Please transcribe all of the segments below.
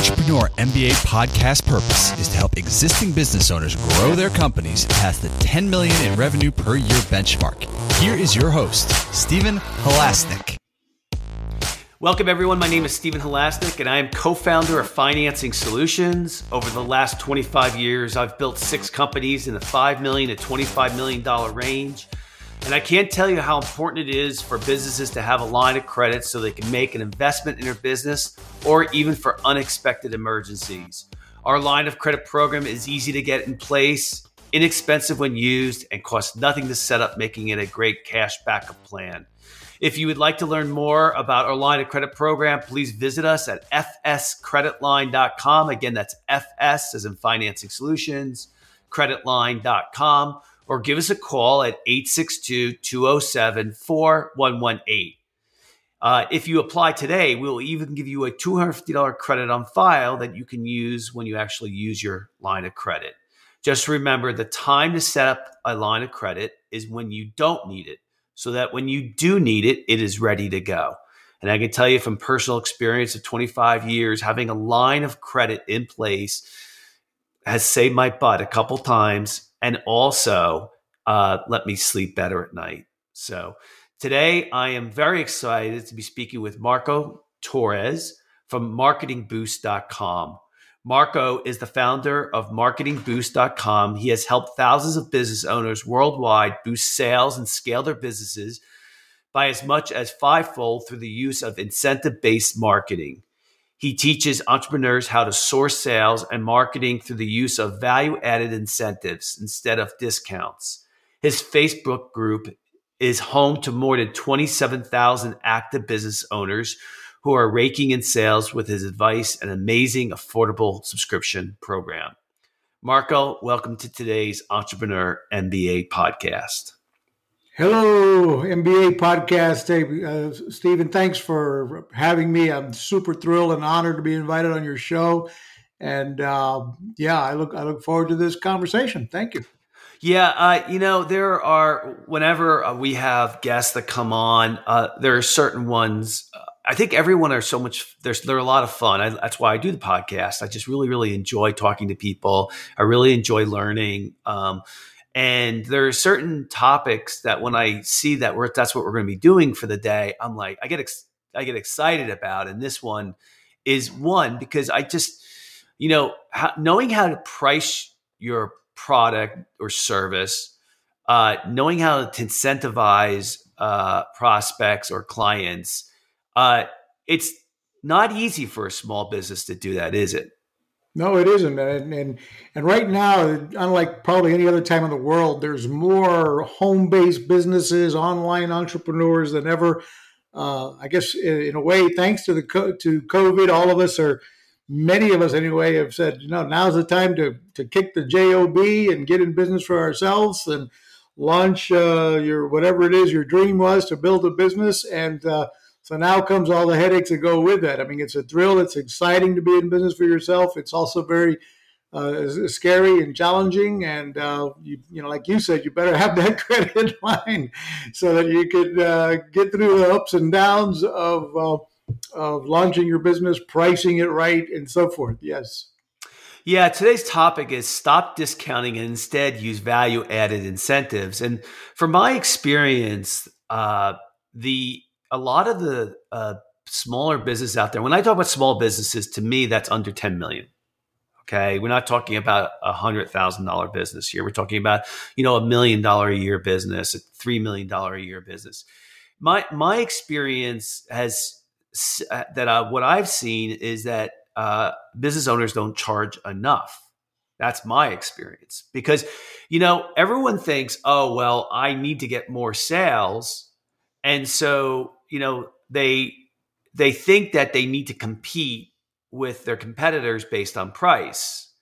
Entrepreneur MBA podcast purpose is to help existing business owners grow their companies past the 10 million in revenue per year benchmark. Here is your host, Stephen Halasnik. Welcome, everyone. My name is Stephen Halasnik, and I am co founder of Financing Solutions. Over the last 25 years, I've built six companies in the 5 million to $25 million range. And I can't tell you how important it is for businesses to have a line of credit so they can make an investment in their business or even for unexpected emergencies. Our line of credit program is easy to get in place, inexpensive when used, and costs nothing to set up, making it a great cash backup plan. If you would like to learn more about our line of credit program, please visit us at fscreditline.com. Again, that's FS as in Financing Solutions, creditline.com or give us a call at 862 207 4118. Uh, if you apply today, we'll even give you a $250 credit on file that you can use when you actually use your line of credit. Just remember the time to set up a line of credit is when you don't need it, so that when you do need it, it is ready to go. And I can tell you from personal experience of 25 years, having a line of credit in place has saved my butt a couple times and also uh, let me sleep better at night. So today I am very excited to be speaking with Marco Torres from marketingboost.com. Marco is the founder of marketingboost.com. He has helped thousands of business owners worldwide boost sales and scale their businesses by as much as fivefold through the use of incentive based marketing. He teaches entrepreneurs how to source sales and marketing through the use of value added incentives instead of discounts. His Facebook group is home to more than 27,000 active business owners who are raking in sales with his advice and amazing affordable subscription program. Marco, welcome to today's Entrepreneur MBA podcast. Hello, MBA podcast. Hey, uh, Stephen, thanks for having me. I'm super thrilled and honored to be invited on your show. And uh, yeah, I look I look forward to this conversation. Thank you. Yeah, uh, you know, there are whenever uh, we have guests that come on, uh, there are certain ones. Uh, I think everyone are so much. There's they're a lot of fun. I, that's why I do the podcast. I just really really enjoy talking to people. I really enjoy learning. Um, and there are certain topics that when I see that we're, that's what we're going to be doing for the day, I'm like, I get, ex- I get excited about. And this one is one because I just, you know, how, knowing how to price your product or service, uh, knowing how to incentivize uh, prospects or clients, uh, it's not easy for a small business to do that, is it? No, it isn't, and, and and right now, unlike probably any other time in the world, there's more home-based businesses, online entrepreneurs than ever. Uh, I guess in, in, a way, thanks to the to COVID, all of us are, many of us anyway, have said, you know, now's the time to to kick the job and get in business for ourselves and launch uh, your whatever it is your dream was to build a business and. Uh, so now comes all the headaches that go with that. I mean, it's a thrill. It's exciting to be in business for yourself. It's also very uh, scary and challenging. And uh, you, you know, like you said, you better have that credit line so that you could uh, get through the ups and downs of uh, of launching your business, pricing it right, and so forth. Yes. Yeah, today's topic is stop discounting and instead use value added incentives. And from my experience, uh, the a lot of the uh, smaller business out there, when I talk about small businesses, to me, that's under 10 million. Okay. We're not talking about a hundred thousand dollar business here. We're talking about, you know, a million dollar a year business, a three million dollar a year business. My, my experience has uh, that uh, what I've seen is that uh, business owners don't charge enough. That's my experience because, you know, everyone thinks, oh, well, I need to get more sales. And so you know they they think that they need to compete with their competitors based on price.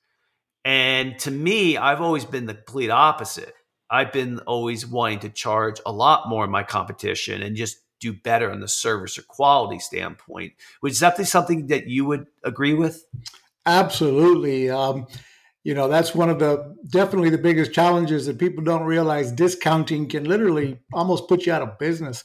And to me, I've always been the complete opposite. I've been always wanting to charge a lot more in my competition and just do better on the service or quality standpoint. Which is that something that you would agree with? Absolutely. Um, you know, that's one of the definitely the biggest challenges that people don't realize. Discounting can literally almost put you out of business.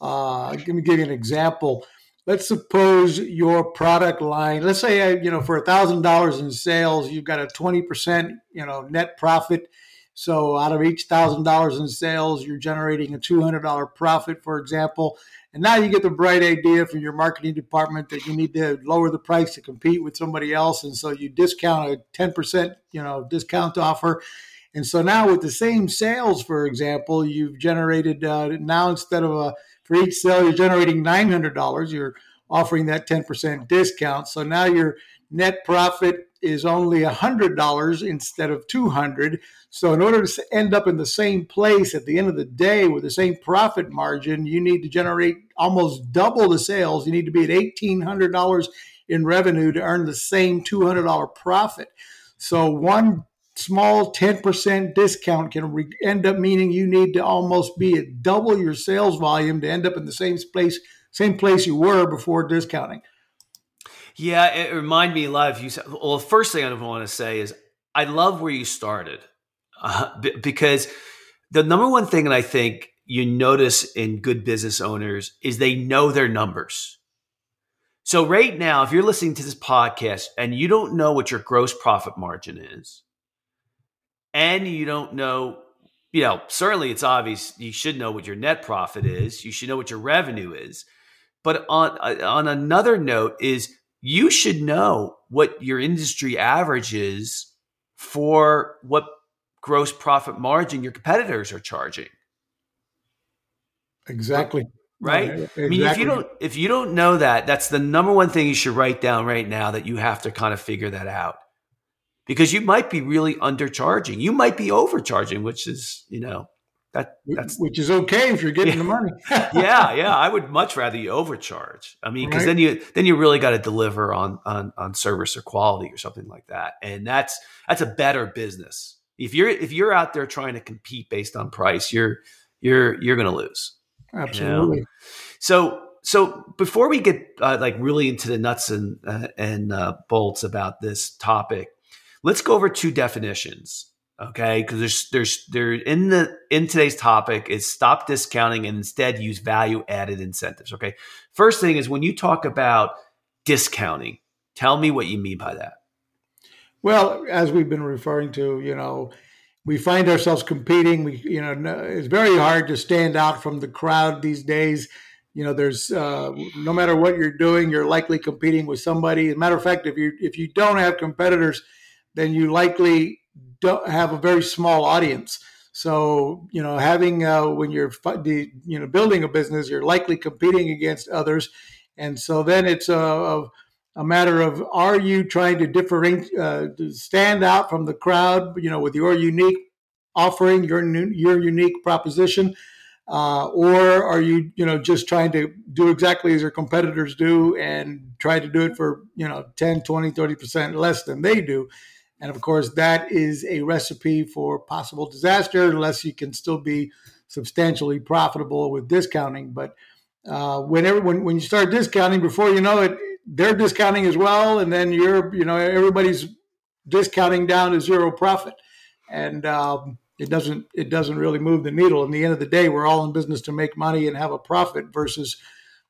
Uh, let me give you an example. let's suppose your product line, let's say, you know, for a thousand dollars in sales, you've got a 20%, you know, net profit. So out of each thousand dollars in sales, you're generating a $200 profit, for example. And now you get the bright idea from your marketing department that you need to lower the price to compete with somebody else. And so you discount a 10%, you know, discount offer. And so now with the same sales, for example, you've generated uh, now instead of a for each sale, you're generating $900. You're offering that 10% discount. So now your net profit is only $100 instead of 200 so in order to end up in the same place at the end of the day with the same profit margin you need to generate almost double the sales you need to be at $1800 in revenue to earn the same $200 profit so one small 10% discount can re- end up meaning you need to almost be at double your sales volume to end up in the same place same place you were before discounting. Yeah, it reminded me a lot of you. Well, the first thing I want to say is I love where you started uh, b- because the number one thing that I think you notice in good business owners is they know their numbers. So right now, if you're listening to this podcast and you don't know what your gross profit margin is, and you don't know, you know, certainly it's obvious you should know what your net profit is. You should know what your revenue is. But on on another note is you should know what your industry average is for what gross profit margin your competitors are charging. Exactly. Right? exactly. I mean, if you don't if you don't know that, that's the number one thing you should write down right now that you have to kind of figure that out because you might be really undercharging. You might be overcharging, which is, you know, that that's which is okay if you're getting yeah. the money. yeah, yeah. I would much rather you overcharge. I mean, because right. then you then you really got to deliver on on on service or quality or something like that, and that's that's a better business. If you're if you're out there trying to compete based on price, you're you're you're going to lose. Absolutely. You know? So so before we get uh, like really into the nuts and uh, and uh, bolts about this topic, Let's go over two definitions, okay? Because there's there's there in the in today's topic is stop discounting and instead use value added incentives. Okay, first thing is when you talk about discounting, tell me what you mean by that. Well, as we've been referring to, you know, we find ourselves competing. We, you know, it's very hard to stand out from the crowd these days. You know, there's uh, no matter what you're doing, you're likely competing with somebody. As a matter of fact, if you if you don't have competitors, then you likely don't have a very small audience. So you know, having uh, when you're you know building a business, you're likely competing against others, and so then it's a, a matter of are you trying to differentiate, uh, stand out from the crowd, you know, with your unique offering, your your unique proposition, uh, or are you you know just trying to do exactly as your competitors do and try to do it for you know 10 20 30% less than they do and of course, that is a recipe for possible disaster unless you can still be substantially profitable with discounting. But uh, whenever when, when you start discounting, before you know it, they're discounting as well, and then you're you know everybody's discounting down to zero profit, and um, it doesn't it doesn't really move the needle. In the end of the day, we're all in business to make money and have a profit versus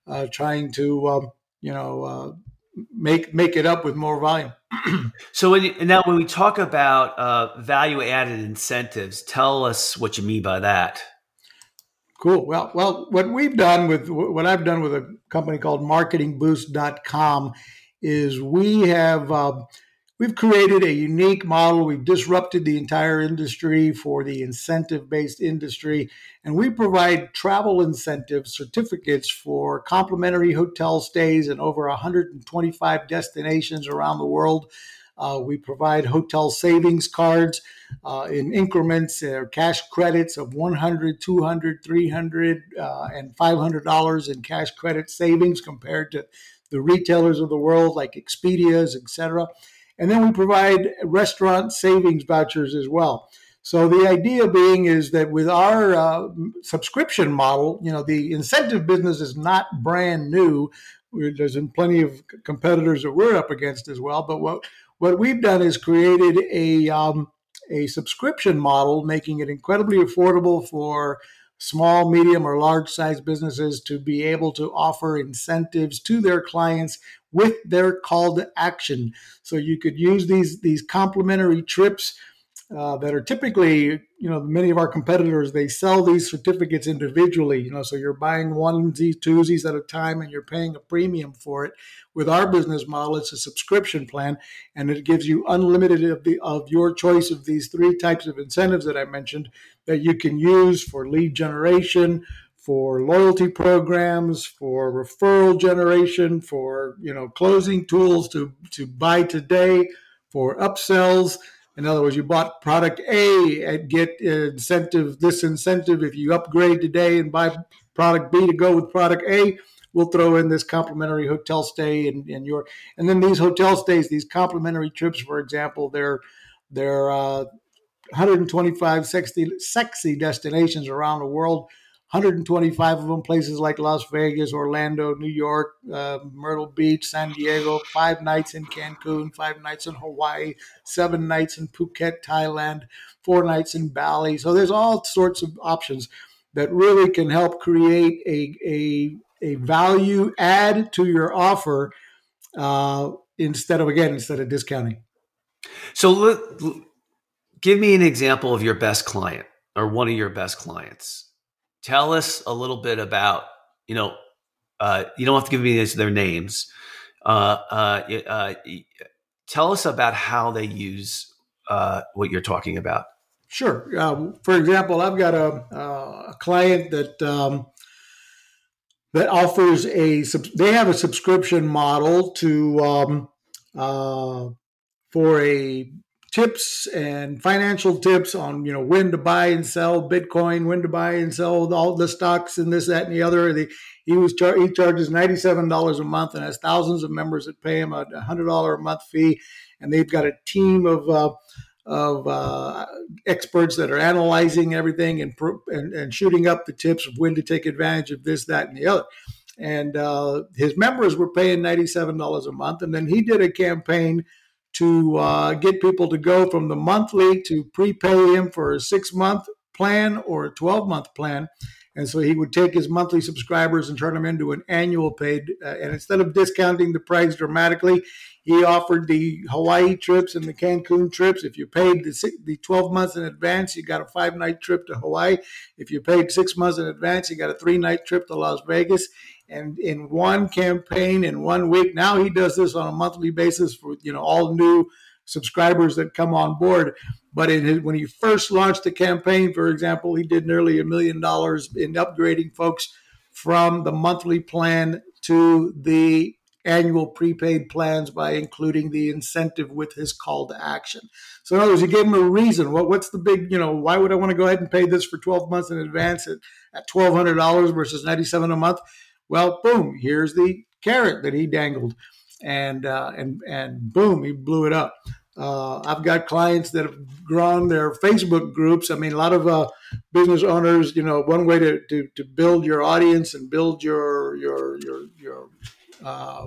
uh, trying to um, you know uh, make make it up with more volume. so when you, now when we talk about uh, value added incentives, tell us what you mean by that. Cool. Well, well, what we've done with what I've done with a company called MarketingBoost.com is we have uh, we've created a unique model. We've disrupted the entire industry for the incentive based industry, and we provide travel incentive certificates for complimentary hotel stays in over 125 destinations around the world. Uh, we provide hotel savings cards uh, in increments or cash credits of 100 200 300 uh, and $500 in cash credit savings compared to the retailers of the world like Expedia's, etc. And then we provide restaurant savings vouchers as well. So the idea being is that with our uh, subscription model, you know, the incentive business is not brand new. There's plenty of competitors that we're up against as well. But what what we've done is created a um, a subscription model, making it incredibly affordable for small, medium, or large size businesses to be able to offer incentives to their clients with their call to action. So you could use these these complimentary trips uh, that are typically, you know, many of our competitors they sell these certificates individually. You know, so you're buying onesies, twosies at a time, and you're paying a premium for it. With our business model, it's a subscription plan, and it gives you unlimited of the of your choice of these three types of incentives that I mentioned that you can use for lead generation, for loyalty programs, for referral generation, for you know closing tools to to buy today, for upsells. In other words, you bought product A and get incentive this incentive if you upgrade today and buy product B to go with product A. We'll throw in this complimentary hotel stay and, and your and then these hotel stays, these complimentary trips, for example, they're they're uh, 125 sexy sexy destinations around the world 125 of them places like Las Vegas, Orlando, New York, uh, Myrtle Beach, San Diego, five nights in Cancun, five nights in Hawaii, seven nights in Phuket, Thailand, four nights in Bali. So there's all sorts of options that really can help create a, a, a value add to your offer uh, instead of, again, instead of discounting. So give me an example of your best client or one of your best clients tell us a little bit about you know uh, you don't have to give me their names. Uh, uh, uh tell us about how they use uh, what you're talking about. Sure. Um, for example i've got a, a client that um, that offers a they have a subscription model to um, for a tips and financial tips on you know when to buy and sell Bitcoin, when to buy and sell all the stocks and this, that, and the other. The, he was char- he charges ninety seven dollars a month and has thousands of members that pay him a hundred dollar a month fee, and they've got a team of uh, of uh, experts that are analyzing everything and, and, and shooting up the tips of when to take advantage of this, that, and the other. And uh, his members were paying ninety seven dollars a month, and then he did a campaign to uh, get people to go from the monthly to prepay him for a six month plan or a 12 month plan. And so he would take his monthly subscribers and turn them into an annual paid. Uh, and instead of discounting the price dramatically, he offered the Hawaii trips and the Cancun trips. If you paid the, the 12 months in advance, you got a five night trip to Hawaii. If you paid six months in advance, you got a three night trip to Las Vegas and in one campaign in one week. Now he does this on a monthly basis for you know all new subscribers that come on board. But his, when he first launched the campaign, for example, he did nearly a million dollars in upgrading folks from the monthly plan to the annual prepaid plans by including the incentive with his call to action. So in other words, he gave him a reason. What, what's the big, you know, why would I want to go ahead and pay this for 12 months in advance at, at $1,200 versus 97 a month? Well, boom, here's the carrot that he dangled, and uh, and and boom, he blew it up. Uh, I've got clients that have grown their Facebook groups. I mean, a lot of uh, business owners, you know, one way to, to, to, build your audience and build your your your uh,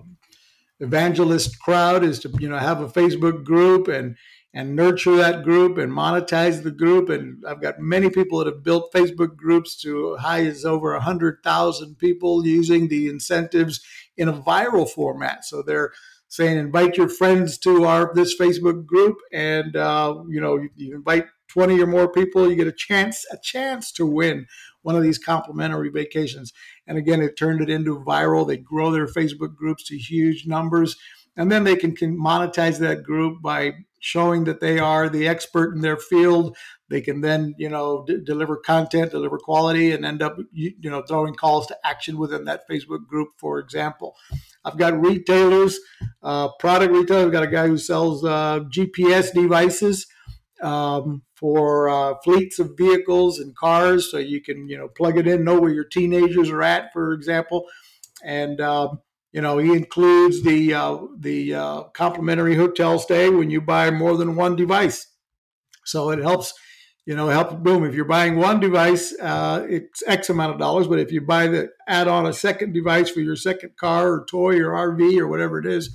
evangelist crowd is to you know have a Facebook group and and nurture that group and monetize the group. And I've got many people that have built Facebook groups to high as over 100,000 people using the incentives in a viral format. So they're saying invite your friends to our this Facebook group, and uh, you know you, you invite 20 or more people, you get a chance a chance to win one of these complimentary vacations. And again, it turned it into viral. They grow their Facebook groups to huge numbers and then they can, can monetize that group by showing that they are the expert in their field. They can then, you know, d- deliver content, deliver quality, and end up, you, you know, throwing calls to action within that Facebook group. For example, I've got retailers, uh, product retailers. I've got a guy who sells uh, GPS devices um, for uh, fleets of vehicles and cars, so you can, you know, plug it in, know where your teenagers are at, for example, and um, you know, he includes the uh, the uh, complimentary hotel stay when you buy more than one device. So it helps, you know, help. Boom! If you're buying one device, uh, it's X amount of dollars. But if you buy the add on a second device for your second car or toy or RV or whatever it is,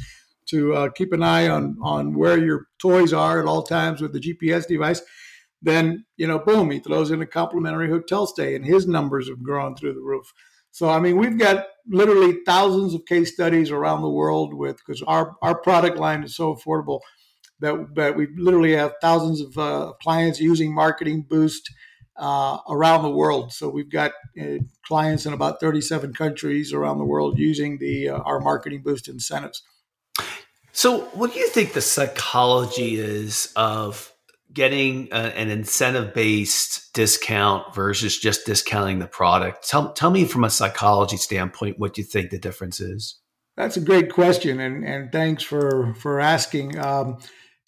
to uh, keep an eye on on where your toys are at all times with the GPS device, then you know, boom, he throws in a complimentary hotel stay, and his numbers have grown through the roof. So I mean, we've got literally thousands of case studies around the world with because our our product line is so affordable that that we literally have thousands of uh, clients using Marketing Boost uh, around the world. So we've got uh, clients in about 37 countries around the world using the uh, our Marketing Boost incentives. So, what do you think the psychology is of getting a, an incentive based discount versus just discounting the product? Tell, tell me from a psychology standpoint what you think the difference is. That's a great question, and, and thanks for for asking. Um,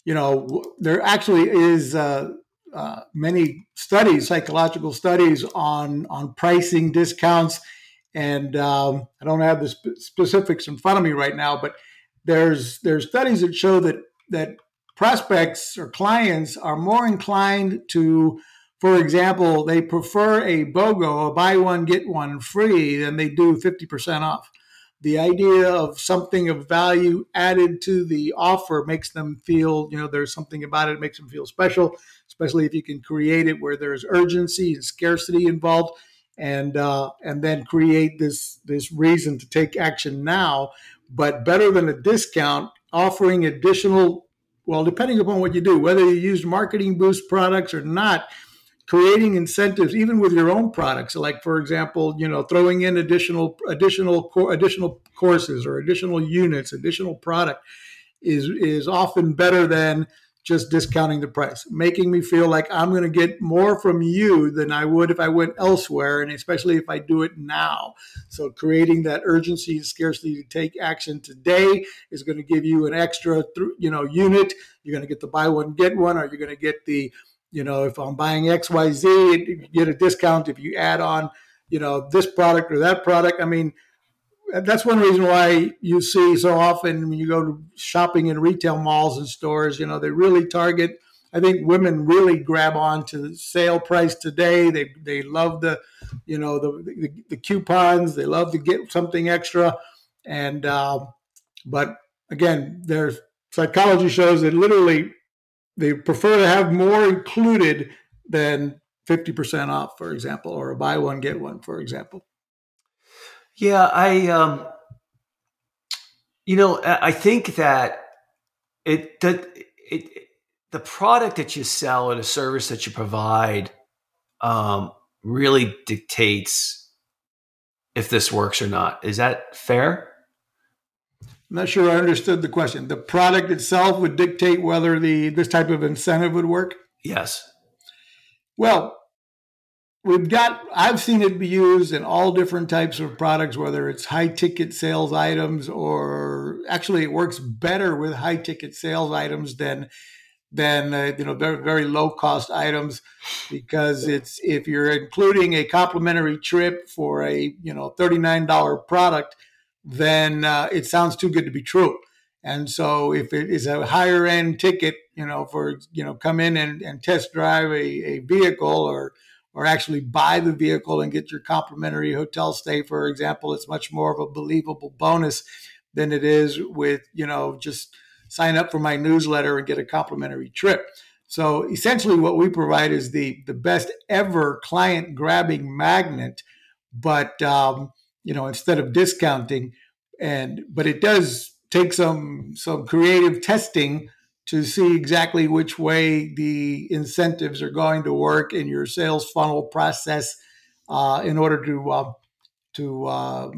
you know, there actually is uh, uh, many studies, psychological studies on on pricing discounts, and um, I don't have the sp- specifics in front of me right now, but there's there's studies that show that that prospects or clients are more inclined to, for example, they prefer a BOGO, a buy one, get one free, than they do 50% off. The idea of something of value added to the offer makes them feel, you know, there's something about it, makes them feel special, especially if you can create it where there's urgency and scarcity involved. And uh, and then create this this reason to take action now, but better than a discount, offering additional well, depending upon what you do, whether you use marketing boost products or not, creating incentives even with your own products. Like for example you know throwing in additional additional additional courses or additional units additional product is is often better than just discounting the price making me feel like i'm going to get more from you than i would if i went elsewhere and especially if i do it now so creating that urgency and scarcity to take action today is going to give you an extra you know unit you're going to get the buy one get one or you're going to get the you know, if I'm buying XYZ, you get a discount if you add on, you know, this product or that product. I mean, that's one reason why you see so often when you go to shopping in retail malls and stores, you know, they really target. I think women really grab on to the sale price today. They they love the, you know, the the, the coupons. They love to get something extra, and uh, but again, there's psychology shows that literally they prefer to have more included than 50% off, for example, or a buy one, get one, for example. Yeah, I, um, you know, I think that it, that it, the product that you sell or the service that you provide um, really dictates if this works or not. Is that fair? I'm not sure I understood the question. The product itself would dictate whether the this type of incentive would work. Yes. Well, we've got I've seen it be used in all different types of products, whether it's high ticket sales items or actually it works better with high ticket sales items than than uh, you know very very low cost items because it's if you're including a complimentary trip for a you know $39 product then uh, it sounds too good to be true. And so if it is a higher end ticket, you know, for, you know, come in and, and test drive a, a vehicle or, or actually buy the vehicle and get your complimentary hotel stay, for example, it's much more of a believable bonus than it is with, you know, just sign up for my newsletter and get a complimentary trip. So essentially what we provide is the, the best ever client grabbing magnet, but, um, you know, instead of discounting. And but it does take some some creative testing to see exactly which way the incentives are going to work in your sales funnel process uh, in order to uh, to uh,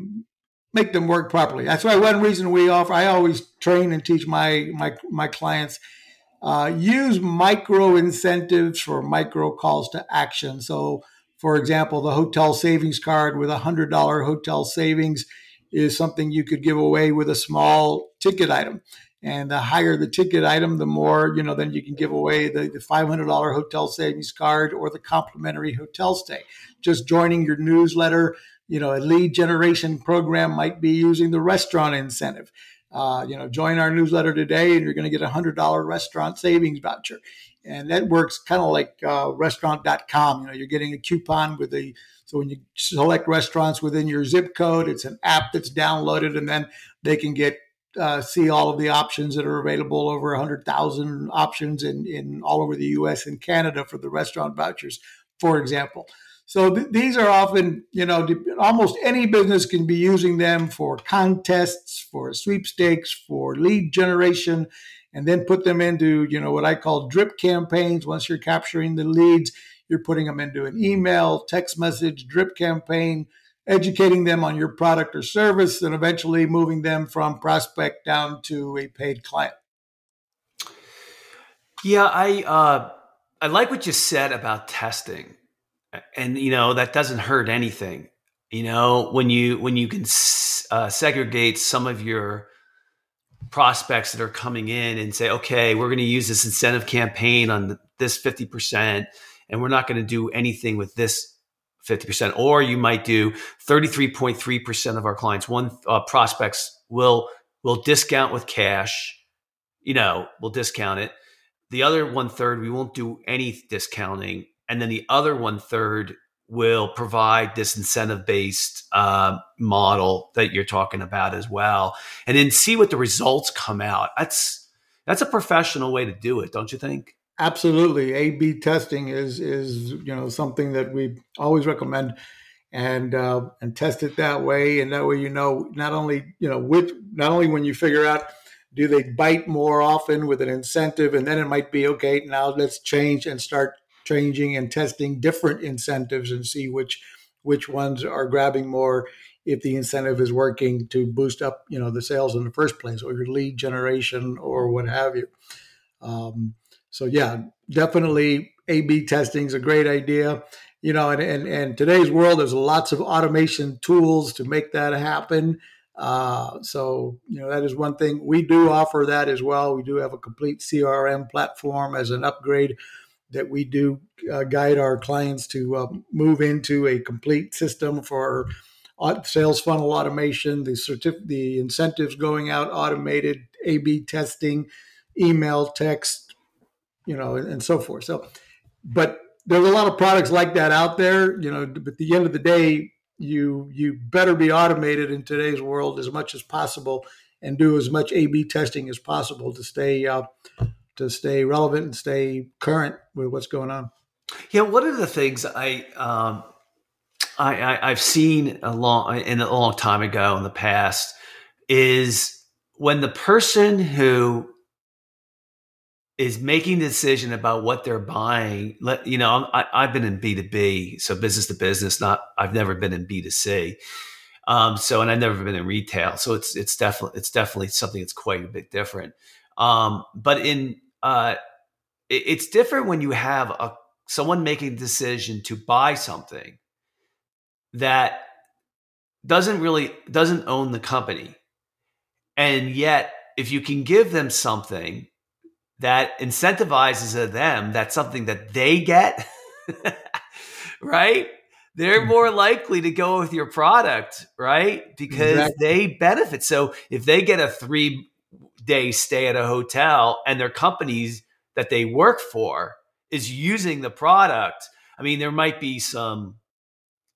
make them work properly. That's why one reason we offer. I always train and teach my my my clients uh, use micro incentives for micro calls to action. So for example, the hotel savings card with a $100 hotel savings is something you could give away with a small ticket item. And the higher the ticket item, the more, you know, then you can give away the, the $500 hotel savings card or the complimentary hotel stay. Just joining your newsletter, you know, a lead generation program might be using the restaurant incentive. Uh, you know, join our newsletter today and you're going to get a $100 restaurant savings voucher and that works kind of like uh, restaurant.com you know you're getting a coupon with a so when you select restaurants within your zip code it's an app that's downloaded and then they can get uh, see all of the options that are available over 100,000 options in, in all over the US and Canada for the restaurant vouchers, for example. So th- these are often, you know, almost any business can be using them for contests, for sweepstakes, for lead generation, and then put them into, you know, what I call drip campaigns. Once you're capturing the leads, you're putting them into an email, text message, drip campaign, educating them on your product or service, and eventually moving them from prospect down to a paid client. Yeah, I uh, I like what you said about testing and you know that doesn't hurt anything you know when you when you can uh, segregate some of your prospects that are coming in and say okay we're going to use this incentive campaign on this 50% and we're not going to do anything with this 50% or you might do 33.3% of our clients one uh, prospects will will discount with cash you know we'll discount it the other one third we won't do any discounting and then the other one third will provide this incentive based uh, model that you're talking about as well, and then see what the results come out. That's that's a professional way to do it, don't you think? Absolutely, A/B testing is is you know something that we always recommend, and uh, and test it that way, and that way you know not only you know which not only when you figure out do they bite more often with an incentive, and then it might be okay now let's change and start changing and testing different incentives and see which which ones are grabbing more if the incentive is working to boost up you know the sales in the first place or your lead generation or what have you. Um, so yeah definitely a b testing is a great idea. You know and, and and today's world there's lots of automation tools to make that happen. Uh, so you know that is one thing. We do offer that as well. We do have a complete crm platform as an upgrade that we do uh, guide our clients to uh, move into a complete system for sales funnel automation, the certif- the incentives going out automated, A/B testing, email, text, you know, and, and so forth. So, but there's a lot of products like that out there, you know. But at the end of the day, you you better be automated in today's world as much as possible and do as much A/B testing as possible to stay uh, to stay relevant and stay current with what's going on. Yeah, one of the things I um, I, I have seen a long in a long time ago in the past is when the person who is making the decision about what they're buying. Let you know, I, I've been in B two B, so business to business. Not I've never been in B two C. Um, so, and I've never been in retail, so it's it's definitely it's definitely something that's quite a bit different. Um, but in uh, it, it's different when you have a someone making a decision to buy something that doesn't really doesn't own the company and yet if you can give them something that incentivizes them that's something that they get right they're mm-hmm. more likely to go with your product right because exactly. they benefit so if they get a 3 day stay at a hotel and their companies that they work for is using the product. I mean, there might be some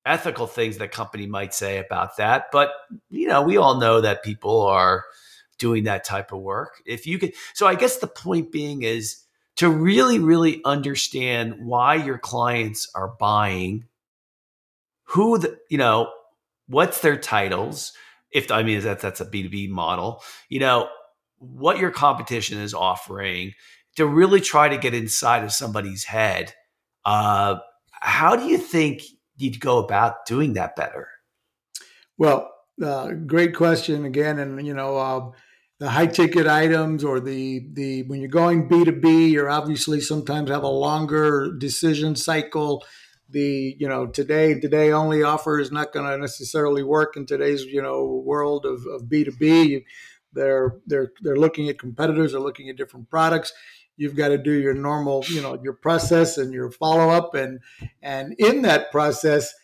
ethical things that company might say about that, but you know, we all know that people are doing that type of work. If you could, so I guess the point being is to really, really understand why your clients are buying, who the, you know, what's their titles. If I mean that that's a B two B model, you know, what your competition is offering to really try to get inside of somebody's head. Uh, how do you think you'd go about doing that better? Well, uh, great question again, and you know uh, the high ticket items or the the when you're going B two B, you're obviously sometimes have a longer decision cycle. The you know today today only offer is not going to necessarily work in today's you know world of of B two B. They're they're they're looking at competitors. They're looking at different products. You've got to do your normal, you know, your process and your follow up, and and in that process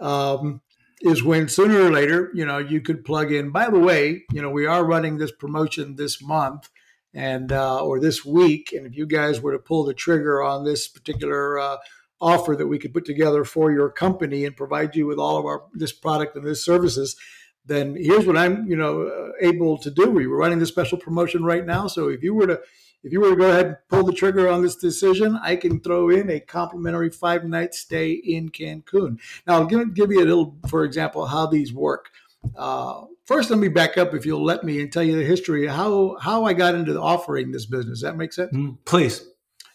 um, is when sooner or later, you know, you could plug in. By the way, you know, we are running this promotion this month and uh, or this week, and if you guys were to pull the trigger on this particular uh, offer that we could put together for your company and provide you with all of our this product and this services then here's what I'm, you know, uh, able to do. We were running the special promotion right now. So if you were to if you were to go ahead and pull the trigger on this decision, I can throw in a complimentary five night stay in Cancun. Now, I'll give, give you a little, for example, how these work. Uh, first, let me back up, if you'll let me, and tell you the history of how, how I got into offering this business. Does that make sense? Mm, please.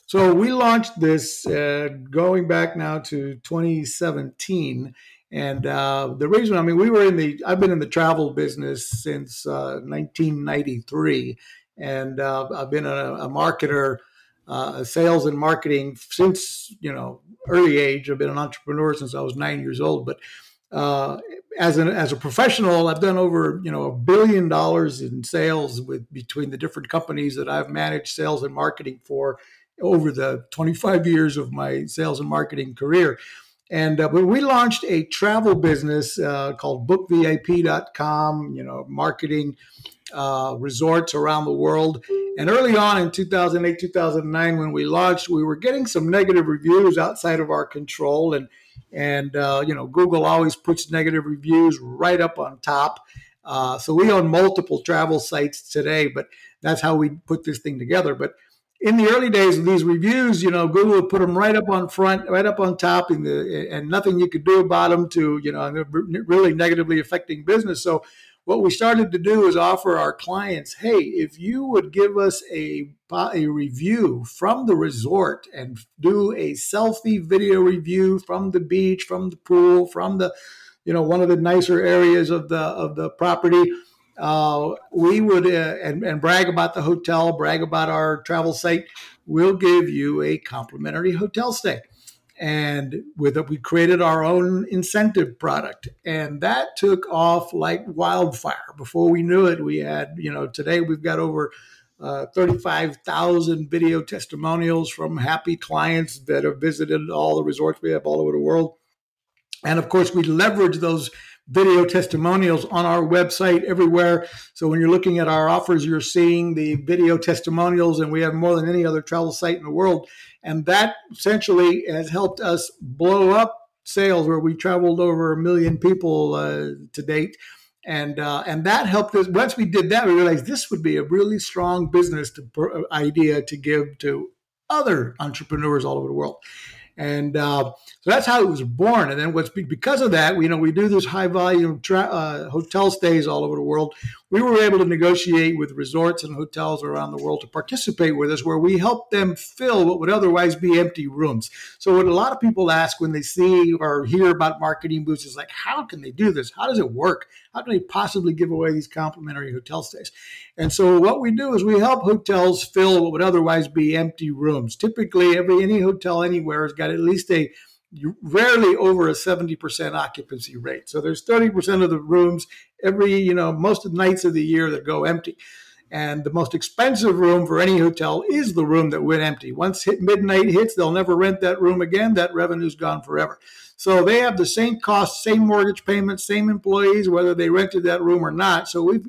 So, we launched this uh, going back now to 2017. And uh, the reason, I mean, we were in the, I've been in the travel business since 1993 uh, and uh, I've been a, a marketer, uh, sales and marketing since you know early age. I've been an entrepreneur since I was nine years old. But uh, as an as a professional, I've done over you know a billion dollars in sales with between the different companies that I've managed sales and marketing for over the 25 years of my sales and marketing career. And uh, when we launched a travel business uh, called bookvip.com, you know, marketing uh, resorts around the world. And early on in 2008, 2009, when we launched, we were getting some negative reviews outside of our control. And, and uh, you know, Google always puts negative reviews right up on top. Uh, so we own multiple travel sites today, but that's how we put this thing together. But in the early days of these reviews, you know, Google would put them right up on front, right up on top, in the, and nothing you could do about them to, you know, really negatively affecting business. So what we started to do is offer our clients hey if you would give us a, a review from the resort and do a selfie video review from the beach from the pool from the you know one of the nicer areas of the of the property uh, we would uh, and, and brag about the hotel brag about our travel site we'll give you a complimentary hotel stay and with it we created our own incentive product and that took off like wildfire before we knew it we had you know today we've got over uh, 35,000 video testimonials from happy clients that have visited all the resorts we have all over the world and of course we leverage those video testimonials on our website everywhere. So when you're looking at our offers, you're seeing the video testimonials, and we have more than any other travel site in the world. And that essentially has helped us blow up sales where we traveled over a million people uh, to date. And uh, and that helped us. Once we did that, we realized this would be a really strong business to, uh, idea to give to other entrepreneurs all over the world. And uh, so that's how it was born. And then what's because of that, you know, we do this high volume tra- uh, hotel stays all over the world. We were able to negotiate with resorts and hotels around the world to participate with us, where we help them fill what would otherwise be empty rooms. So what a lot of people ask when they see or hear about Marketing Boost is like, how can they do this? How does it work? How can they possibly give away these complimentary hotel stays? And so what we do is we help hotels fill what would otherwise be empty rooms. Typically, every any hotel anywhere has got at least a rarely over a 70% occupancy rate. So there's 30% of the rooms every, you know, most of the nights of the year that go empty. And the most expensive room for any hotel is the room that went empty. Once hit midnight hits, they'll never rent that room again. That revenue's gone forever. So they have the same cost, same mortgage payments, same employees, whether they rented that room or not. So we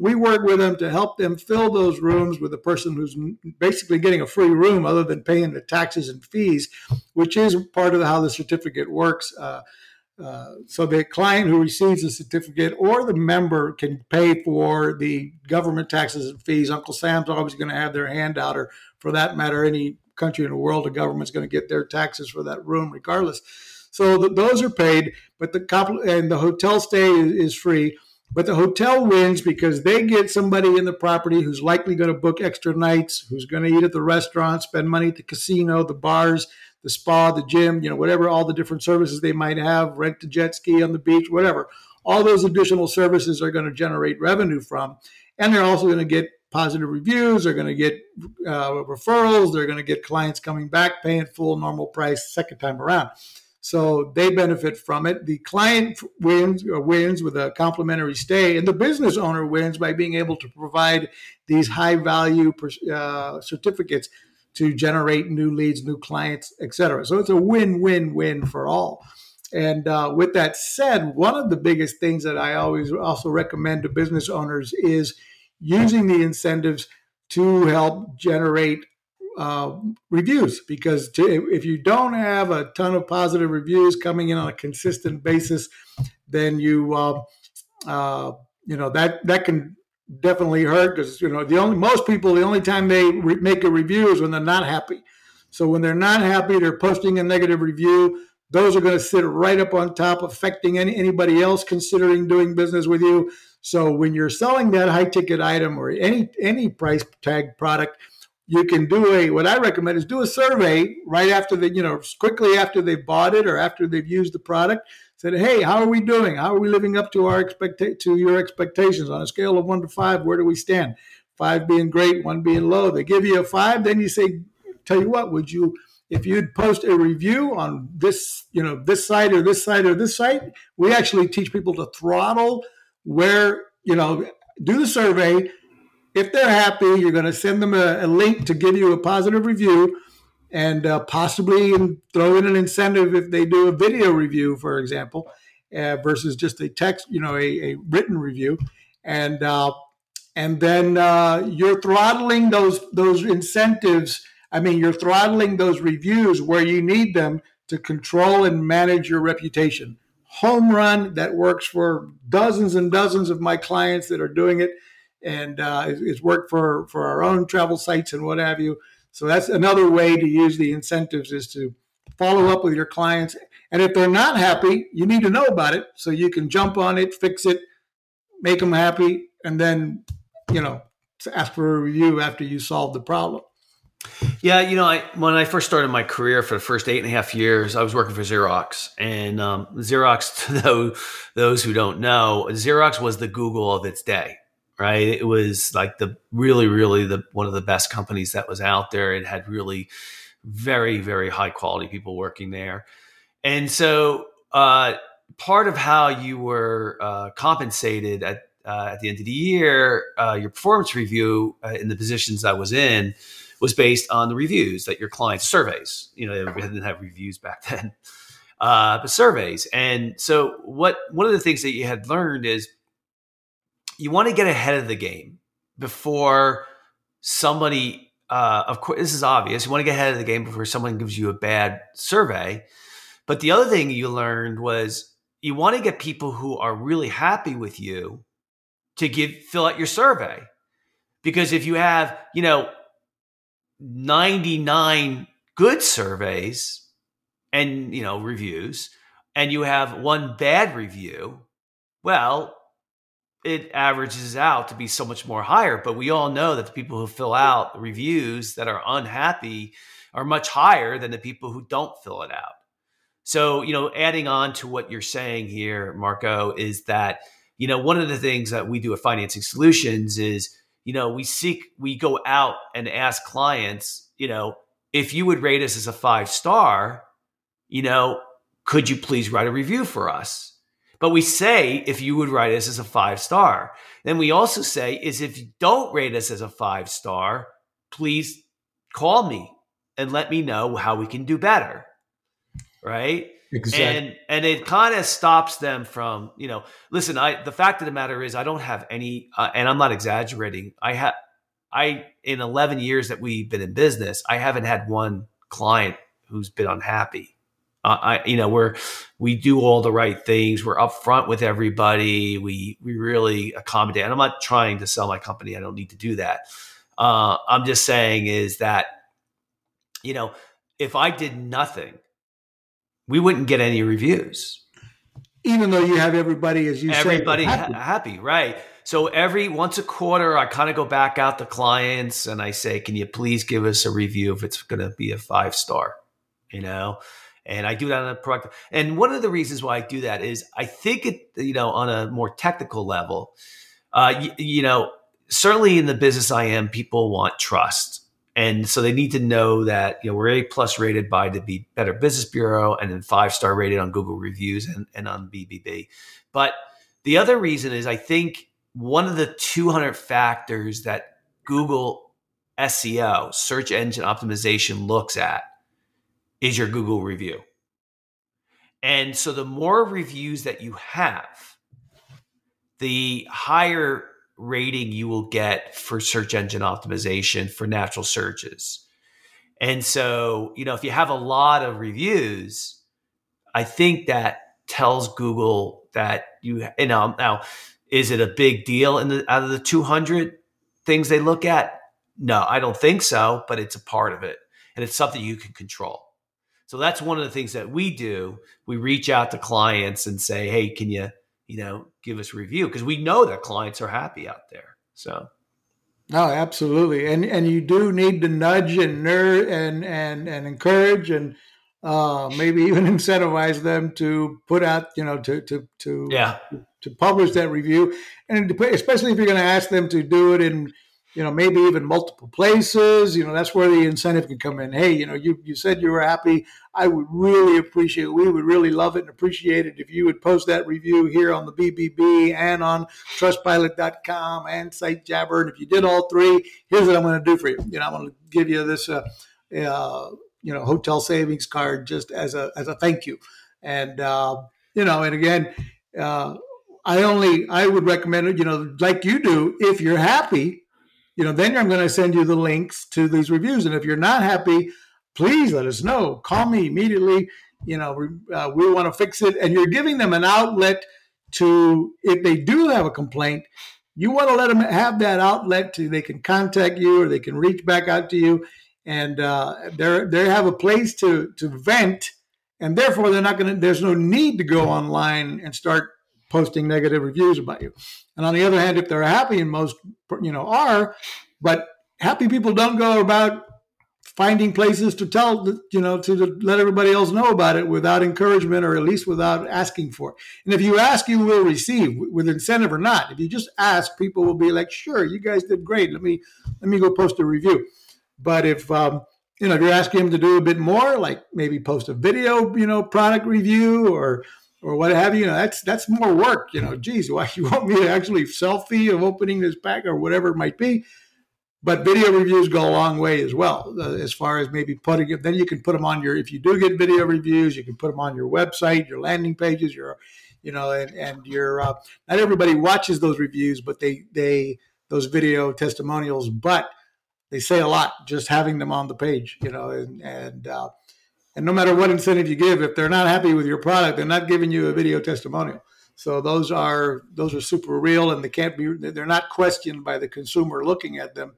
we work with them to help them fill those rooms with a person who's basically getting a free room other than paying the taxes and fees, which is part of how the certificate works. Uh, uh, so the client who receives the certificate or the member can pay for the government taxes and fees. Uncle Sam's always going to have their hand out, or for that matter, any country in the world, the government's going to get their taxes for that room regardless. So the, those are paid, but the compl- and the hotel stay is, is free. But the hotel wins because they get somebody in the property who's likely going to book extra nights, who's going to eat at the restaurant, spend money at the casino, the bars, the spa, the gym, you know, whatever, all the different services they might have, rent the jet ski on the beach, whatever. All those additional services are going to generate revenue from. And they're also going to get positive reviews. They're going to get uh, referrals. They're going to get clients coming back, paying full normal price second time around. So they benefit from it. The client wins or wins with a complimentary stay, and the business owner wins by being able to provide these high value uh, certificates to generate new leads, new clients, etc. So it's a win-win-win for all. And uh, with that said, one of the biggest things that I always also recommend to business owners is using the incentives to help generate uh, reviews because to, if you don't have a ton of positive reviews coming in on a consistent basis, then you uh, uh, you know that that can definitely hurt because you know the only most people the only time they re- make a review is when they're not happy. So when they're not happy, they're posting a negative review. Those are going to sit right up on top, affecting any, anybody else considering doing business with you. So when you're selling that high ticket item or any any price tag product, you can do a what I recommend is do a survey right after the you know quickly after they've bought it or after they've used the product. Said, hey, how are we doing? How are we living up to our expect to your expectations on a scale of one to five? Where do we stand? Five being great, one being low. They give you a five, then you say, tell you what, would you if you'd post a review on this, you know, this site or this site or this site, we actually teach people to throttle where, you know, do the survey. If they're happy, you're going to send them a, a link to give you a positive review and uh, possibly throw in an incentive if they do a video review, for example, uh, versus just a text, you know, a, a written review. And, uh, and then uh, you're throttling those those incentives I mean, you're throttling those reviews where you need them to control and manage your reputation. Home run that works for dozens and dozens of my clients that are doing it, and uh, it's worked for for our own travel sites and what have you. So that's another way to use the incentives is to follow up with your clients. And if they're not happy, you need to know about it so you can jump on it, fix it, make them happy, and then you know ask for a review after you solve the problem. Yeah, you know, I when I first started my career for the first eight and a half years, I was working for Xerox, and um, Xerox, to those, those who don't know, Xerox was the Google of its day, right? It was like the really, really the one of the best companies that was out there. It had really very, very high quality people working there, and so uh, part of how you were uh, compensated at uh, at the end of the year, uh, your performance review uh, in the positions I was in was based on the reviews that your clients surveys. You know, they didn't have reviews back then, uh, but surveys. And so, what one of the things that you had learned is you want to get ahead of the game before somebody. Uh, of course, this is obvious. You want to get ahead of the game before someone gives you a bad survey. But the other thing you learned was you want to get people who are really happy with you to give fill out your survey because if you have you know 99 good surveys and you know reviews and you have one bad review well it averages out to be so much more higher but we all know that the people who fill out reviews that are unhappy are much higher than the people who don't fill it out so you know adding on to what you're saying here marco is that you know one of the things that we do at financing solutions is you know, we seek, we go out and ask clients, you know, if you would rate us as a five star, you know, could you please write a review for us? But we say if you would write us as a five star. Then we also say is if you don't rate us as a five star, please call me and let me know how we can do better. Right? Exactly. And and it kind of stops them from, you know, listen, I the fact of the matter is I don't have any uh, and I'm not exaggerating. I have I in 11 years that we've been in business, I haven't had one client who's been unhappy. I you know, we're we do all the right things. We're upfront with everybody. We we really accommodate. And I'm not trying to sell my company. I don't need to do that. Uh, I'm just saying is that you know, if I did nothing we wouldn't get any reviews. Even though you have everybody, as you everybody say, happy. happy, right? So every once a quarter, I kind of go back out to clients and I say, "Can you please give us a review if it's going to be a five star?" You know, and I do that on a product. And one of the reasons why I do that is I think it, you know, on a more technical level, uh, you, you know, certainly in the business I am, people want trust and so they need to know that you know we're A plus rated by the Better Business Bureau and then five star rated on Google reviews and, and on BBB. But the other reason is I think one of the 200 factors that Google SEO, search engine optimization, looks at is your Google review. And so the more reviews that you have, the higher rating you will get for search engine optimization for natural searches. And so, you know, if you have a lot of reviews, I think that tells Google that you you know now is it a big deal in the out of the 200 things they look at? No, I don't think so, but it's a part of it and it's something you can control. So that's one of the things that we do. We reach out to clients and say, "Hey, can you, you know, give us a review?" Because we know that clients are happy out there. So no, absolutely, and and you do need to nudge and nerd and and and encourage and uh, maybe even incentivize them to put out, you know, to to to yeah to publish that review, and especially if you're going to ask them to do it in you know, maybe even multiple places. You know, that's where the incentive can come in. Hey, you know, you, you said you were happy. I would really appreciate it. We would really love it and appreciate it if you would post that review here on the BBB and on trustpilot.com and SiteJabber. And if you did all three, here's what I'm going to do for you. You know, I'm going to give you this, uh, uh, you know, hotel savings card just as a, as a thank you. And, uh, you know, and again, uh, I only, I would recommend it, you know, like you do, if you're happy, you know, then I'm going to send you the links to these reviews. And if you're not happy, please let us know. Call me immediately. You know, uh, we want to fix it. And you're giving them an outlet to, if they do have a complaint, you want to let them have that outlet to they can contact you or they can reach back out to you, and uh, they they have a place to to vent, and therefore they're not going to. There's no need to go online and start posting negative reviews about you. And on the other hand, if they're happy, and most you know are, but happy people don't go about finding places to tell you know to, let everybody else know about it without encouragement or at least without asking for it. And if you ask, you will receive with incentive or not. If you just ask, people will be like, "Sure, you guys did great. Let me let me go post a review." But if um, you know, if you're asking them to do a bit more, like maybe post a video, you know, product review or or what have you. you know, that's that's more work. You know, geez, why you want me to actually selfie of opening this pack or whatever it might be? But video reviews go a long way as well, uh, as far as maybe putting it. Then you can put them on your. If you do get video reviews, you can put them on your website, your landing pages, your, you know, and and your. Uh, not everybody watches those reviews, but they they those video testimonials, but they say a lot just having them on the page. You know, and and uh, and no matter what incentive you give, if they're not happy with your product, they're not giving you a video testimonial. So those are those are super real, and they can't be they're not questioned by the consumer looking at them,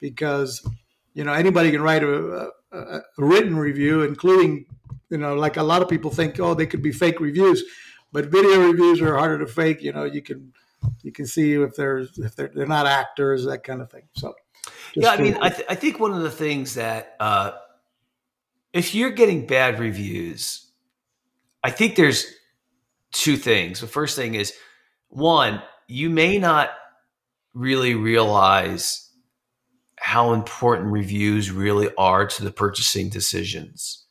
because you know anybody can write a, a, a written review, including you know like a lot of people think oh they could be fake reviews, but video reviews are harder to fake. You know you can you can see if they're if they're they're not actors that kind of thing. So yeah, I mean I, th- I think one of the things that uh, if you're getting bad reviews, I think there's two things. The first thing is one, you may not really realize how important reviews really are to the purchasing decisions.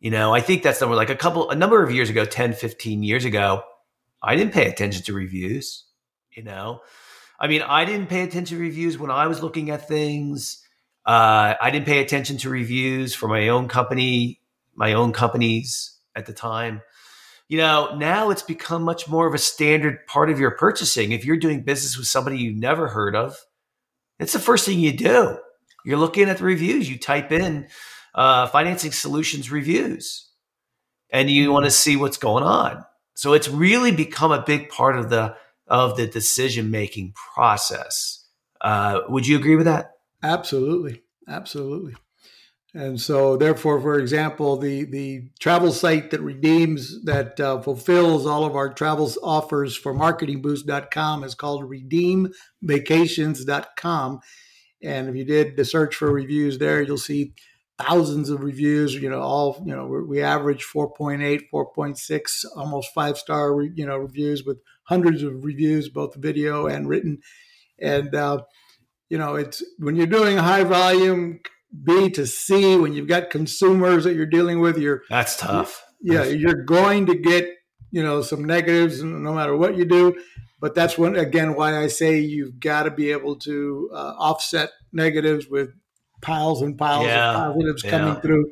You know, I think that's number like a couple a number of years ago, 10, 15 years ago, I didn't pay attention to reviews, you know. I mean, I didn't pay attention to reviews when I was looking at things. Uh, I didn't pay attention to reviews for my own company, my own companies at the time. You know, now it's become much more of a standard part of your purchasing. If you're doing business with somebody you've never heard of, it's the first thing you do. You're looking at the reviews. You type in uh, financing solutions reviews, and you want to see what's going on. So it's really become a big part of the of the decision making process. Uh, would you agree with that? Absolutely, absolutely. And so, therefore, for example, the the travel site that redeems that uh, fulfills all of our travel offers for marketingboost.com is called redeemvacations.com. And if you did the search for reviews there, you'll see thousands of reviews. You know, all you know, we average 4.8, 4.6, almost five star you know reviews with hundreds of reviews, both video and written. And uh, you know, it's when you're doing a high volume B to C, when you've got consumers that you're dealing with, you're that's tough. Yeah, that's... you're going to get you know some negatives no matter what you do. But that's when again why I say you've got to be able to uh, offset negatives with piles and piles yeah, of positives yeah. coming through,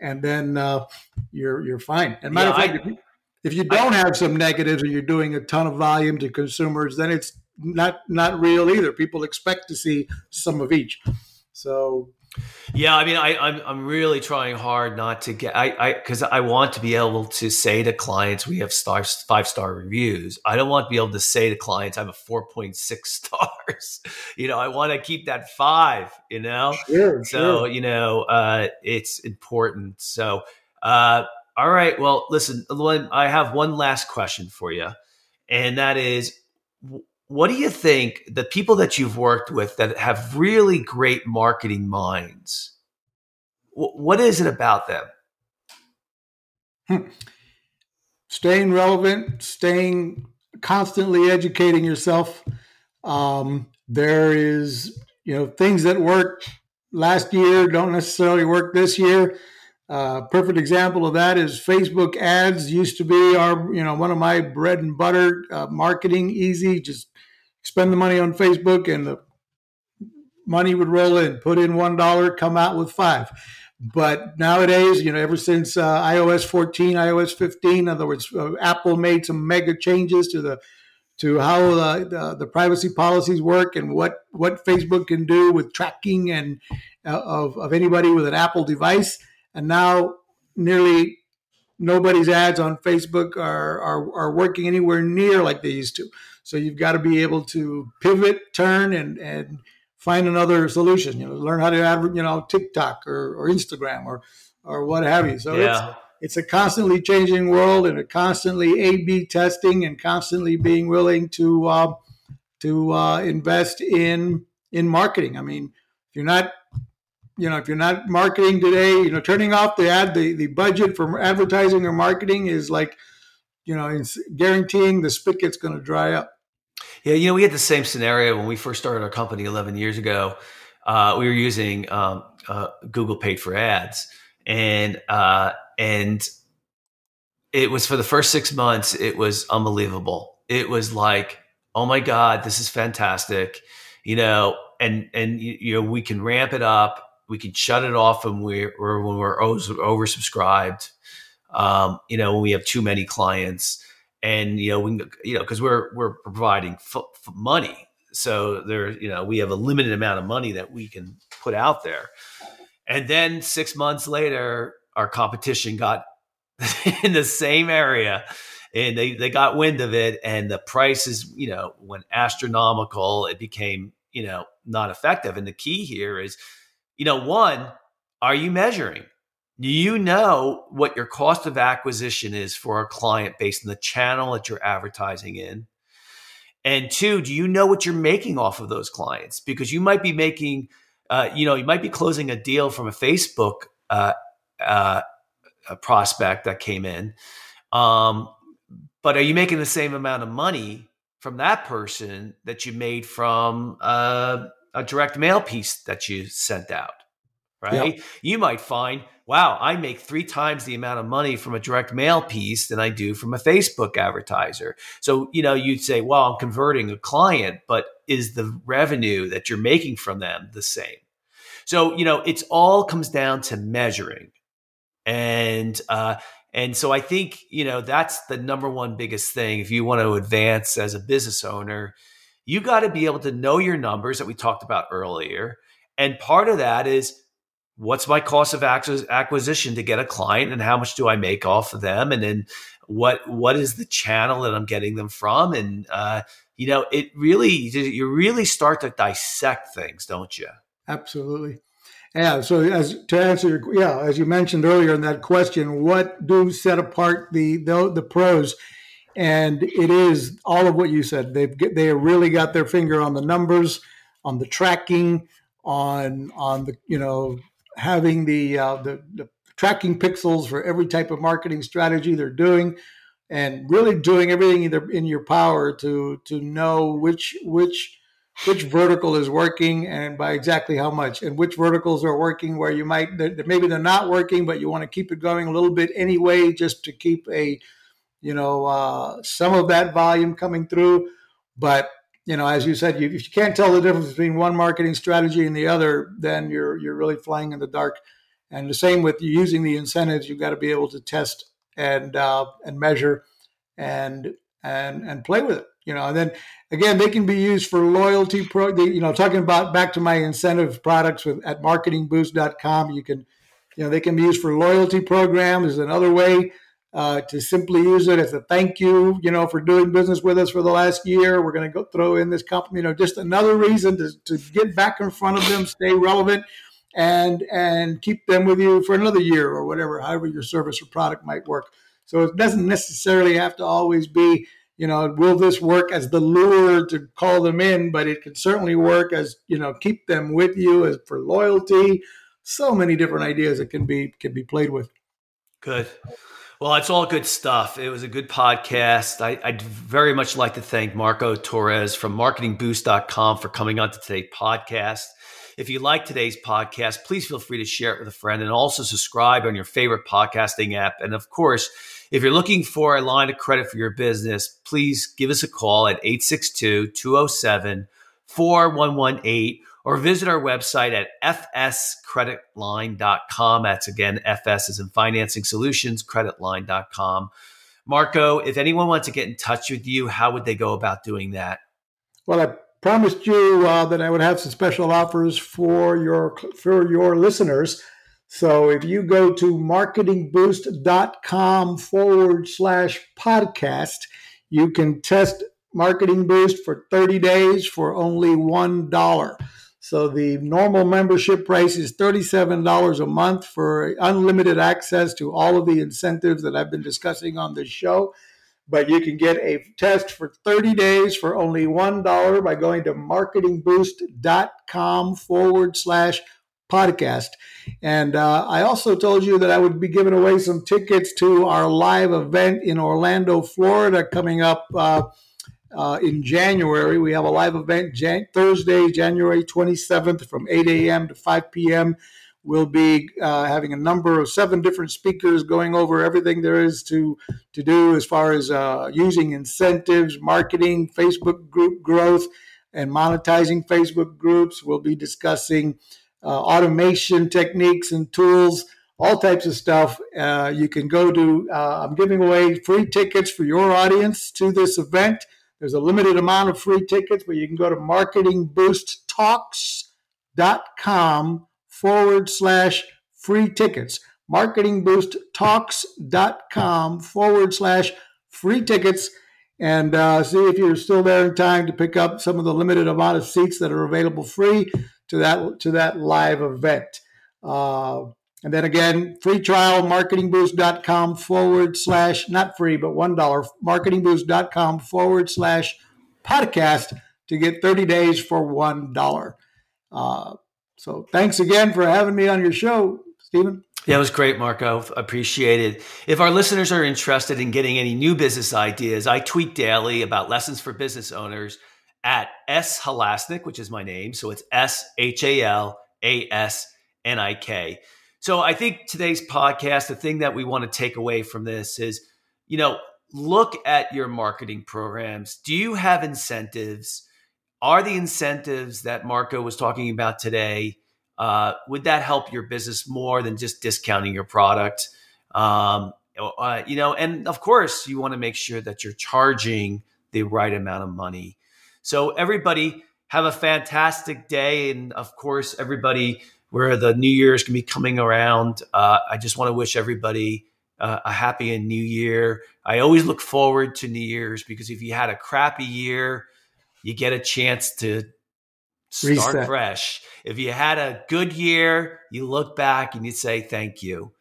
and then uh, you're you're fine. And matter yeah, of fact, I, if, you, if you don't I, have some negatives and you're doing a ton of volume to consumers, then it's not not real either. People expect to see some of each. So yeah, I mean, I, I'm I'm really trying hard not to get I I because I want to be able to say to clients we have star five star reviews. I don't want to be able to say to clients I have a four point six stars. you know, I want to keep that five. You know, sure, so sure. you know, uh, it's important. So, uh, all right. Well, listen, I have one last question for you, and that is what do you think the people that you've worked with that have really great marketing minds what is it about them hmm. staying relevant staying constantly educating yourself um, there is you know things that worked last year don't necessarily work this year uh, perfect example of that is Facebook ads used to be our, you know, one of my bread and butter uh, marketing easy. Just spend the money on Facebook and the money would roll in. Put in one dollar, come out with five. But nowadays, you know, ever since uh, iOS 14, iOS 15, in other words, uh, Apple made some mega changes to the to how uh, the, the privacy policies work and what what Facebook can do with tracking and uh, of of anybody with an Apple device. And now, nearly nobody's ads on Facebook are, are, are working anywhere near like they used to. So you've got to be able to pivot, turn, and and find another solution. You know, learn how to add, you know, TikTok or, or Instagram or or what have you. So yeah. it's it's a constantly changing world and a constantly A/B testing and constantly being willing to uh, to uh, invest in in marketing. I mean, if you're not you know if you're not marketing today, you know, turning off the ad the, the budget for advertising or marketing is like you know, it's guaranteeing the spigot's going to dry up. Yeah, you know, we had the same scenario when we first started our company 11 years ago. Uh, we were using um, uh, Google paid for ads, and uh, and it was for the first six months. It was unbelievable. It was like, oh my god, this is fantastic, you know. And and you know, we can ramp it up. We can shut it off when we're when we're oversubscribed um, you know, when we have too many clients and, you know, we, you know, cause we're, we're providing f- f- money. So there, you know, we have a limited amount of money that we can put out there. And then six months later, our competition got in the same area and they, they got wind of it and the prices, you know, went astronomical. It became, you know, not effective. And the key here is, you know, one, are you measuring? Do you know what your cost of acquisition is for a client based on the channel that you're advertising in? And two, do you know what you're making off of those clients? Because you might be making, uh, you know, you might be closing a deal from a Facebook uh, uh, a prospect that came in, um, but are you making the same amount of money from that person that you made from uh, a direct mail piece that you sent out? Right? Yep. You might find wow, I make three times the amount of money from a direct mail piece than I do from a Facebook advertiser. So, you know, you'd say, well, I'm converting a client, but is the revenue that you're making from them the same? So, you know, it's all comes down to measuring. And, uh, and so I think, you know, that's the number one biggest thing. If you want to advance as a business owner, you got to be able to know your numbers that we talked about earlier. And part of that is what's my cost of acquisition to get a client and how much do I make off of them? And then what, what is the channel that I'm getting them from? And, uh, you know, it really, you really start to dissect things, don't you? Absolutely. Yeah. So as to answer, your, yeah, as you mentioned earlier in that question, what do set apart the, the, the pros? And it is all of what you said. They've they really got their finger on the numbers, on the tracking, on on the you know having the, uh, the, the tracking pixels for every type of marketing strategy they're doing, and really doing everything in your power to to know which which which vertical is working and by exactly how much, and which verticals are working where you might maybe they're not working, but you want to keep it going a little bit anyway, just to keep a you know uh, some of that volume coming through, but you know, as you said, you, if you can't tell the difference between one marketing strategy and the other, then you're you're really flying in the dark. And the same with using the incentives, you've got to be able to test and uh, and measure and and and play with it. You know, and then again, they can be used for loyalty pro. You know, talking about back to my incentive products with at marketingboost.com, you can, you know, they can be used for loyalty programs. Is another way uh, to simply use it as a thank you, you know, for doing business with us for the last year. We're going to go throw in this company, you know, just another reason to, to get back in front of them, stay relevant, and and keep them with you for another year or whatever, however your service or product might work. So it doesn't necessarily have to always be, you know, will this work as the lure to call them in, but it can certainly work as, you know, keep them with you as for loyalty. So many different ideas that can be can be played with. Good. Well, it's all good stuff. It was a good podcast. I, would very much like to thank Marco Torres from marketingboost.com for coming on to today's podcast. If you like today's podcast, please feel free to share it with a friend and also subscribe on your favorite podcasting app. And of course, if you're looking for a line of credit for your business, please give us a call at 862 207 4118 or visit our website at fscreditline.com. That's again, FS is in financing solutions, creditline.com. Marco, if anyone wants to get in touch with you, how would they go about doing that? Well, I promised you uh, that I would have some special offers for your for your listeners. So if you go to marketingboost.com forward slash podcast, you can test Marketing Boost for 30 days for only $1. So the normal membership price is $37 a month for unlimited access to all of the incentives that I've been discussing on this show but you can get a test for 30 days for only $1 by going to marketingboost.com forward slash podcast. And uh, I also told you that I would be giving away some tickets to our live event in Orlando, Florida, coming up uh, uh, in January. We have a live event Jan- Thursday, January 27th from 8 a.m. to 5 p.m. We'll be uh, having a number of seven different speakers going over everything there is to to do as far as uh, using incentives, marketing, Facebook group growth, and monetizing Facebook groups. We'll be discussing uh, automation techniques and tools, all types of stuff. Uh, you can go to. Uh, I'm giving away free tickets for your audience to this event. There's a limited amount of free tickets, but you can go to marketingboosttalks.com forward slash free tickets. Marketingboosttalks.com forward slash free tickets and uh, see if you're still there in time to pick up some of the limited amount of seats that are available free to that to that live event. Uh, and then again, free trial, marketingboost.com forward slash, not free, but $1, marketingboost.com forward slash podcast to get 30 days for $1. Uh, so thanks again for having me on your show, Stephen. Yeah, it was great, Marco. Appreciate it. If our listeners are interested in getting any new business ideas, I tweet daily about lessons for business owners at S Halasnik, which is my name. So it's S H A L A S N I K. So I think today's podcast, the thing that we want to take away from this is, you know, look at your marketing programs. Do you have incentives? Are the incentives that Marco was talking about today, uh, would that help your business more than just discounting your product? Um, uh, you know, and of course, you want to make sure that you're charging the right amount of money. So, everybody, have a fantastic day. And of course, everybody, where the New Year's can be coming around, uh, I just want to wish everybody uh, a happy and new year. I always look forward to New Year's because if you had a crappy year, you get a chance to start Reset. fresh. If you had a good year, you look back and you say thank you.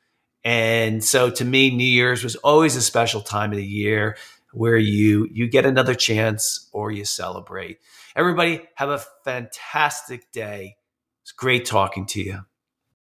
And so to me, New Year's was always a special time of the year where you you get another chance or you celebrate. Everybody have a fantastic day. It's great talking to you.